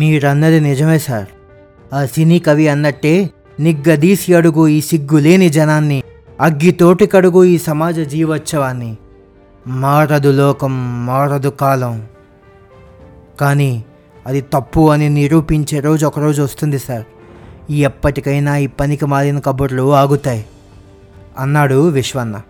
మీరన్నది నిజమే సార్. ఆ సినీ కవి అన్నట్టే నిగ్గదీసి అడుగు ఈ సిగ్గులేని జనాన్ని అగ్గితోటి కడుగు ఈ సమాజ జీవోత్సవాన్ని. మారదు లోకం మారదు కాలం. కానీ అది తప్పు అని నిరూపించే రోజు ఒకరోజు వస్తుంది సార్. ఎప్పటికైనా ఈ పనికి మారిన కబుర్లు ఆగుతాయి. అన్నాడు విశ్వన్న.